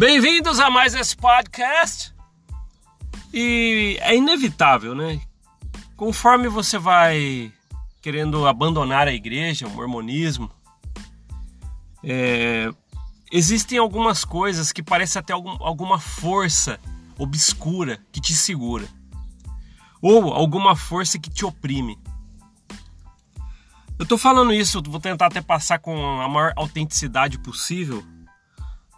Bem-vindos a mais esse podcast. E é inevitável, né? Conforme você vai querendo abandonar a igreja, o mormonismo, é, existem algumas coisas que parecem até algum, alguma força obscura que te segura, ou alguma força que te oprime. Eu tô falando isso, vou tentar até passar com a maior autenticidade possível,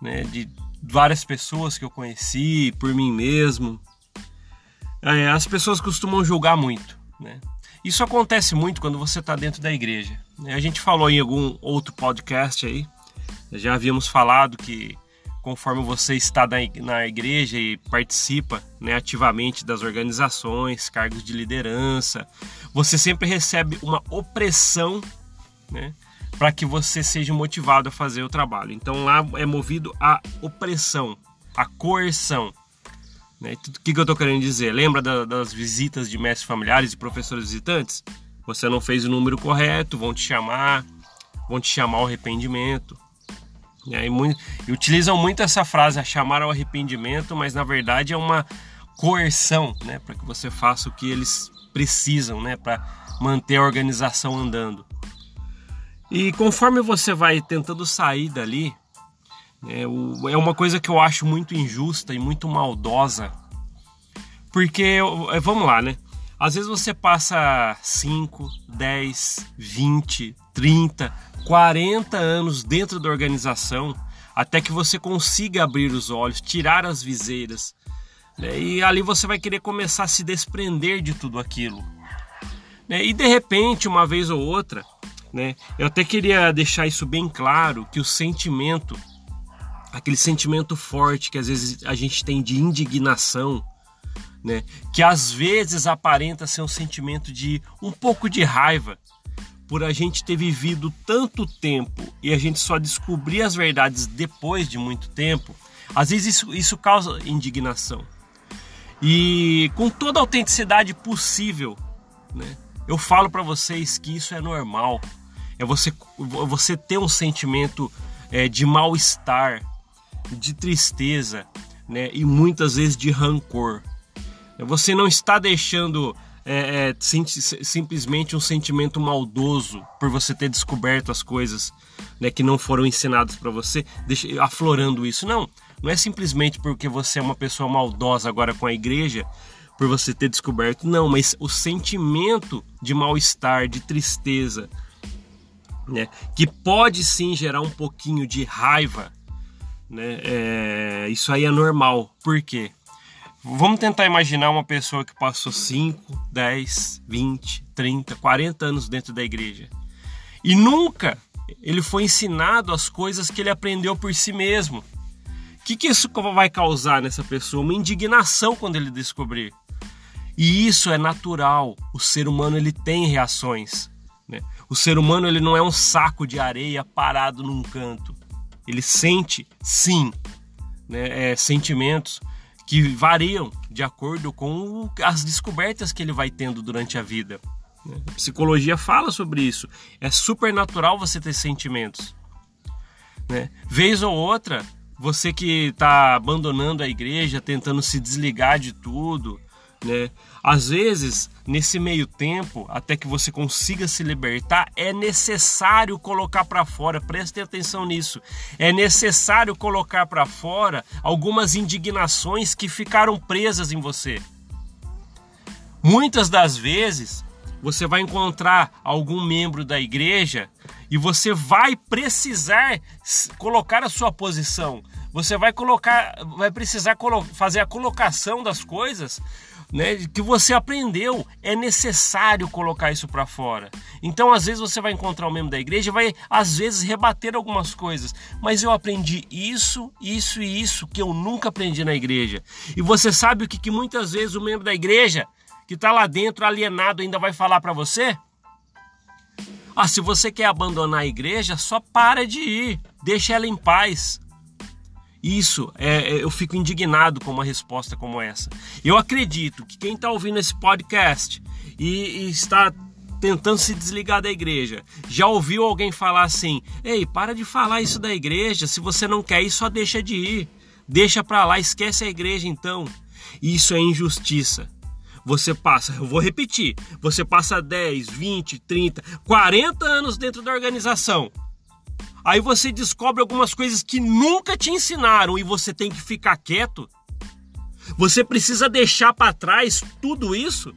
né, de várias pessoas que eu conheci, por mim mesmo. É, as pessoas costumam julgar muito, né? Isso acontece muito quando você está dentro da igreja. A gente falou em algum outro podcast aí, já havíamos falado que conforme você está na igreja e participa né, ativamente das organizações, cargos de liderança, você sempre recebe uma opressão né, para que você seja motivado a fazer o trabalho. Então lá é movido a opressão, a coerção. Né? O que, que eu estou querendo dizer? Lembra da, das visitas de mestres familiares e professores visitantes? Você não fez o número correto, vão te chamar, vão te chamar ao arrependimento. E, muito, e utilizam muito essa frase, chamar ao arrependimento, mas na verdade é uma coerção, né, para que você faça o que eles precisam, né, para manter a organização andando. E conforme você vai tentando sair dali, é, é uma coisa que eu acho muito injusta e muito maldosa. Porque, é, vamos lá, né? Às vezes você passa 5, 10, 20, 30, 40 anos dentro da organização até que você consiga abrir os olhos, tirar as viseiras. Né? E ali você vai querer começar a se desprender de tudo aquilo. Né? E de repente, uma vez ou outra, né? eu até queria deixar isso bem claro: que o sentimento aquele sentimento forte que às vezes a gente tem de indignação, né? Que às vezes aparenta ser um sentimento de um pouco de raiva por a gente ter vivido tanto tempo e a gente só descobrir as verdades depois de muito tempo. Às vezes isso, isso causa indignação. E com toda a autenticidade possível, né? Eu falo para vocês que isso é normal. É você, você ter um sentimento é, de mal-estar, de tristeza né, e muitas vezes de rancor. Você não está deixando é, é, sim, simplesmente um sentimento maldoso por você ter descoberto as coisas né, que não foram ensinadas para você, deixa, aflorando isso. Não, não é simplesmente porque você é uma pessoa maldosa agora com a igreja, por você ter descoberto, não, mas o sentimento de mal-estar, de tristeza, né, que pode sim gerar um pouquinho de raiva né? É, isso aí é normal. Por quê? Vamos tentar imaginar uma pessoa que passou 5, 10, 20, 30, 40 anos dentro da igreja e nunca ele foi ensinado as coisas que ele aprendeu por si mesmo. O que, que isso vai causar nessa pessoa? Uma indignação quando ele descobrir. E isso é natural. O ser humano ele tem reações. O ser humano ele não é um saco de areia parado num canto ele sente sim né, é, sentimentos que variam de acordo com as descobertas que ele vai tendo durante a vida. Né? A psicologia fala sobre isso. É super natural você ter sentimentos. Né? Vez ou outra, você que está abandonando a igreja, tentando se desligar de tudo, né? Às vezes, nesse meio tempo, até que você consiga se libertar, é necessário colocar para fora, preste atenção nisso. É necessário colocar para fora algumas indignações que ficaram presas em você. Muitas das vezes, você vai encontrar algum membro da igreja e você vai precisar colocar a sua posição. Você vai colocar, vai precisar fazer a colocação das coisas né, que você aprendeu. É necessário colocar isso para fora. Então, às vezes você vai encontrar um membro da igreja, vai às vezes rebater algumas coisas, mas eu aprendi isso, isso e isso que eu nunca aprendi na igreja. E você sabe o que, que muitas vezes o membro da igreja que está lá dentro alienado ainda vai falar para você? Ah, se você quer abandonar a igreja, só para de ir, deixa ela em paz. Isso, é, é, eu fico indignado com uma resposta como essa. Eu acredito que quem está ouvindo esse podcast e, e está tentando se desligar da igreja. Já ouviu alguém falar assim: "Ei, para de falar isso da igreja, se você não quer ir, só deixa de ir". Deixa para lá, esquece a igreja então. Isso é injustiça. Você passa, eu vou repetir, você passa 10, 20, 30, 40 anos dentro da organização. Aí você descobre algumas coisas que nunca te ensinaram e você tem que ficar quieto. Você precisa deixar para trás tudo isso,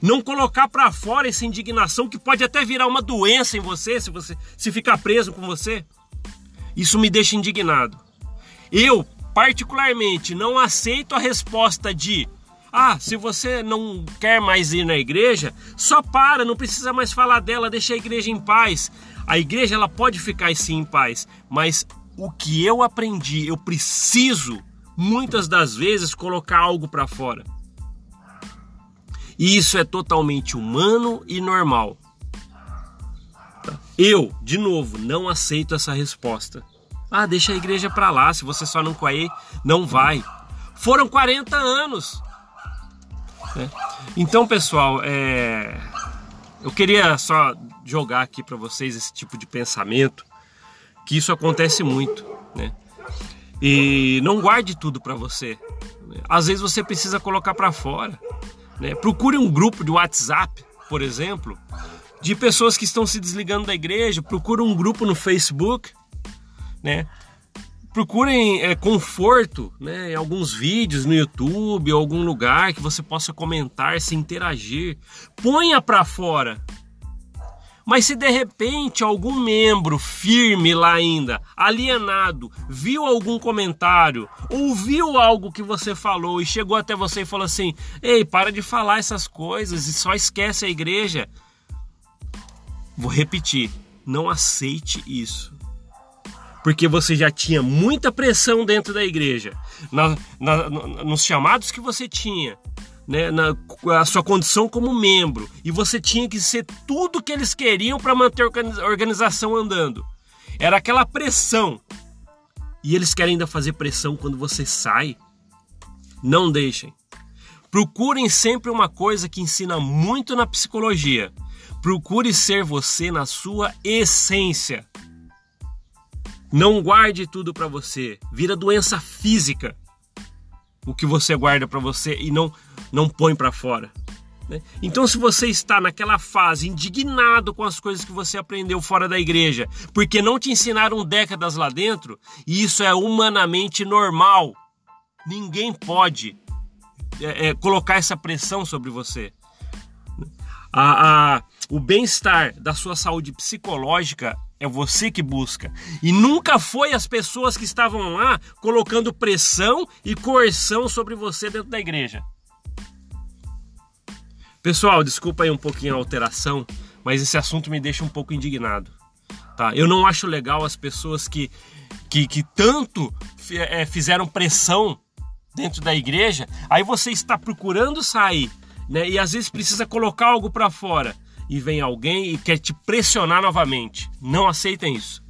não colocar para fora essa indignação que pode até virar uma doença em você se você se ficar preso com você. Isso me deixa indignado. Eu, particularmente, não aceito a resposta de ah, se você não quer mais ir na igreja, só para, não precisa mais falar dela, deixa a igreja em paz. A igreja ela pode ficar sim em paz, mas o que eu aprendi, eu preciso muitas das vezes colocar algo para fora. E isso é totalmente humano e normal. Eu, de novo, não aceito essa resposta. Ah, deixa a igreja para lá, se você só não quer não vai. Foram 40 anos. Né? Então, pessoal, é... eu queria só jogar aqui para vocês esse tipo de pensamento, que isso acontece muito, né? E não guarde tudo para você. Né? Às vezes você precisa colocar para fora. Né? Procure um grupo de WhatsApp, por exemplo, de pessoas que estão se desligando da igreja. Procure um grupo no Facebook, né? Procurem é, conforto né, em alguns vídeos no YouTube ou algum lugar que você possa comentar, se interagir. Ponha para fora. Mas se de repente algum membro firme lá ainda, alienado, viu algum comentário, ouviu algo que você falou e chegou até você e falou assim: "Ei, para de falar essas coisas e só esquece a igreja". Vou repetir, não aceite isso porque você já tinha muita pressão dentro da igreja, na, na, nos chamados que você tinha, né, na a sua condição como membro, e você tinha que ser tudo que eles queriam para manter a organização andando. Era aquela pressão. E eles querem ainda fazer pressão quando você sai. Não deixem. Procurem sempre uma coisa que ensina muito na psicologia. Procure ser você na sua essência. Não guarde tudo para você. Vira doença física o que você guarda para você e não não põe para fora. Né? Então, se você está naquela fase indignado com as coisas que você aprendeu fora da igreja, porque não te ensinaram décadas lá dentro, isso é humanamente normal. Ninguém pode é, é, colocar essa pressão sobre você. A, a, o bem-estar da sua saúde psicológica é você que busca. E nunca foi as pessoas que estavam lá colocando pressão e coerção sobre você dentro da igreja. Pessoal, desculpa aí um pouquinho a alteração, mas esse assunto me deixa um pouco indignado. Tá? Eu não acho legal as pessoas que, que, que tanto é, fizeram pressão dentro da igreja, aí você está procurando sair, né? E às vezes precisa colocar algo para fora e vem alguém e quer te pressionar novamente. Não aceitem isso.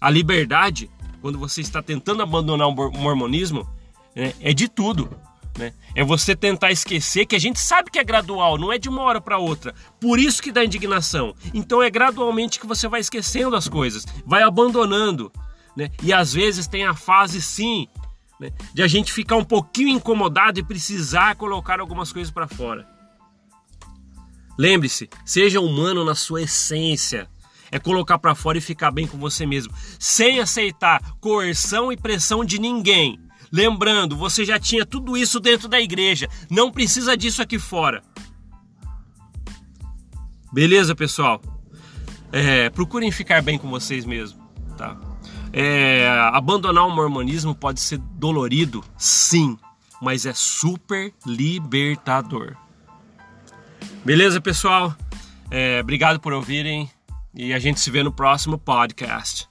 A liberdade, quando você está tentando abandonar o mormonismo, né, é de tudo. Né? É você tentar esquecer que a gente sabe que é gradual, não é de uma hora para outra. Por isso que dá indignação. Então é gradualmente que você vai esquecendo as coisas, vai abandonando. Né? E às vezes tem a fase sim né, de a gente ficar um pouquinho incomodado e precisar colocar algumas coisas para fora. Lembre-se, seja humano na sua essência. É colocar para fora e ficar bem com você mesmo, sem aceitar coerção e pressão de ninguém. Lembrando, você já tinha tudo isso dentro da igreja, não precisa disso aqui fora. Beleza, pessoal? É, procurem ficar bem com vocês mesmos, tá? É, abandonar o mormonismo pode ser dolorido, sim, mas é super libertador. Beleza, pessoal? É, obrigado por ouvirem e a gente se vê no próximo podcast.